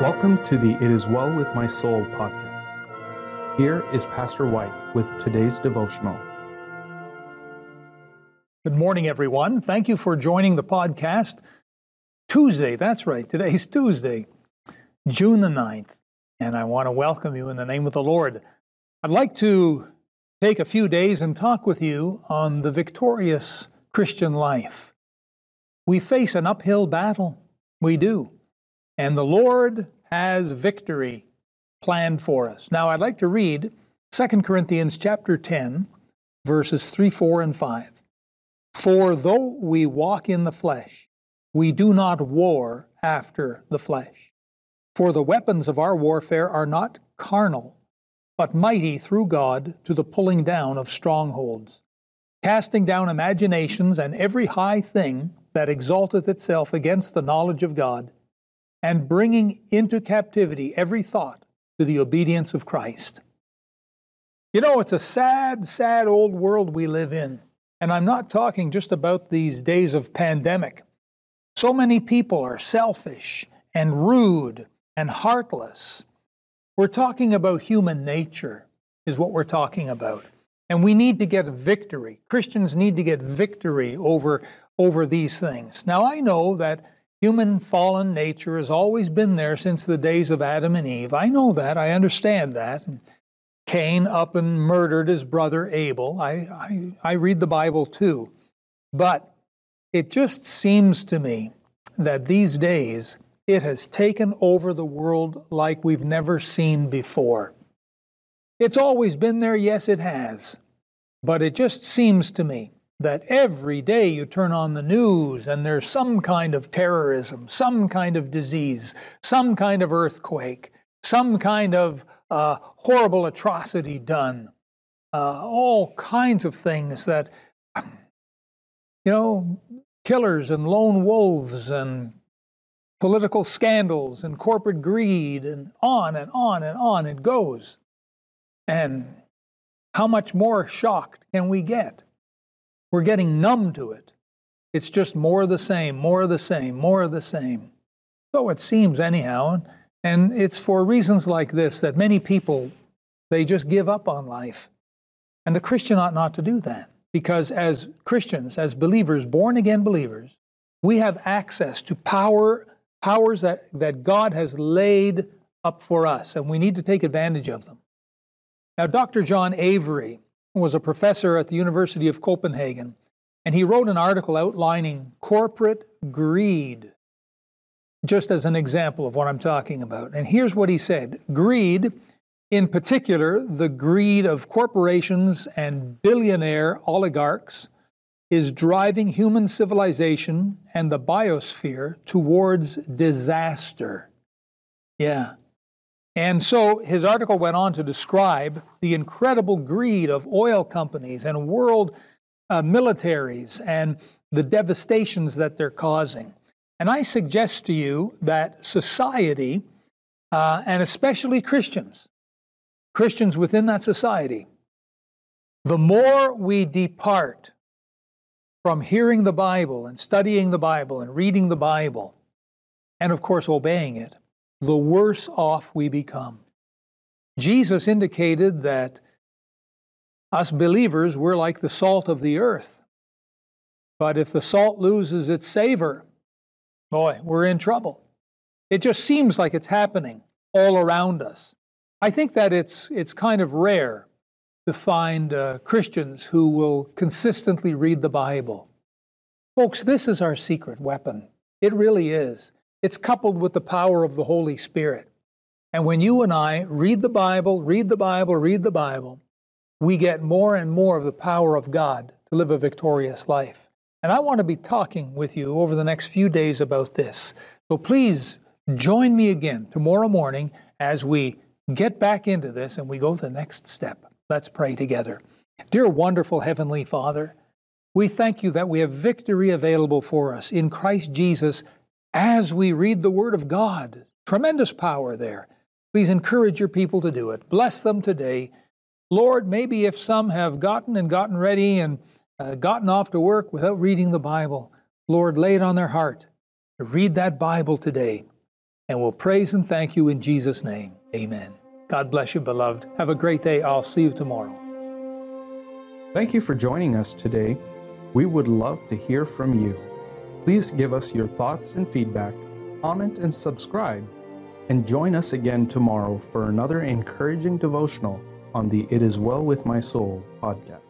Welcome to the It Is Well With My Soul podcast. Here is Pastor White with today's devotional. Good morning, everyone. Thank you for joining the podcast. Tuesday, that's right, today's Tuesday, June the 9th, and I want to welcome you in the name of the Lord. I'd like to take a few days and talk with you on the victorious Christian life. We face an uphill battle, we do. And the Lord has victory planned for us. Now I'd like to read 2 Corinthians chapter 10 verses 3, 4 and 5. For though we walk in the flesh, we do not war after the flesh. For the weapons of our warfare are not carnal, but mighty through God to the pulling down of strongholds, casting down imaginations and every high thing that exalteth itself against the knowledge of God and bringing into captivity every thought to the obedience of Christ. You know, it's a sad, sad old world we live in. And I'm not talking just about these days of pandemic. So many people are selfish and rude and heartless. We're talking about human nature, is what we're talking about. And we need to get victory. Christians need to get victory over, over these things. Now, I know that Human fallen nature has always been there since the days of Adam and Eve. I know that. I understand that. Cain up and murdered his brother Abel. I, I, I read the Bible too. But it just seems to me that these days it has taken over the world like we've never seen before. It's always been there, yes, it has. But it just seems to me that every day you turn on the news and there's some kind of terrorism, some kind of disease, some kind of earthquake, some kind of uh, horrible atrocity done, uh, all kinds of things that, you know, killers and lone wolves and political scandals and corporate greed and on and on and on it goes. And how much more shocked can we get? We're getting numb to it. It's just more of the same, more of the same, more of the same. So it seems, anyhow. And it's for reasons like this that many people, they just give up on life. And the Christian ought not to do that. Because as Christians, as believers, born again believers, we have access to power, powers that, that God has laid up for us, and we need to take advantage of them. Now, Dr. John Avery, was a professor at the University of Copenhagen, and he wrote an article outlining corporate greed, just as an example of what I'm talking about. And here's what he said Greed, in particular, the greed of corporations and billionaire oligarchs, is driving human civilization and the biosphere towards disaster. Yeah. And so his article went on to describe the incredible greed of oil companies and world uh, militaries and the devastations that they're causing. And I suggest to you that society, uh, and especially Christians, Christians within that society, the more we depart from hearing the Bible and studying the Bible and reading the Bible, and of course obeying it, the worse off we become. Jesus indicated that us believers, we're like the salt of the earth. But if the salt loses its savor, boy, we're in trouble. It just seems like it's happening all around us. I think that it's, it's kind of rare to find uh, Christians who will consistently read the Bible. Folks, this is our secret weapon. It really is. It's coupled with the power of the Holy Spirit. And when you and I read the Bible, read the Bible, read the Bible, we get more and more of the power of God to live a victorious life. And I want to be talking with you over the next few days about this. So please join me again tomorrow morning as we get back into this and we go to the next step. Let's pray together. Dear wonderful Heavenly Father, we thank you that we have victory available for us in Christ Jesus as we read the Word of God. Tremendous power there. Please encourage your people to do it. Bless them today. Lord, maybe if some have gotten and gotten ready and uh, gotten off to work without reading the Bible, Lord, lay it on their heart to read that Bible today And we'll praise and thank you in Jesus' name. Amen. God bless you, beloved. Have a great day. I'll see you tomorrow. Thank you for joining us today. We would love to hear from you. Please give us your thoughts and feedback, comment and subscribe, and join us again tomorrow for another encouraging devotional on the It Is Well With My Soul podcast.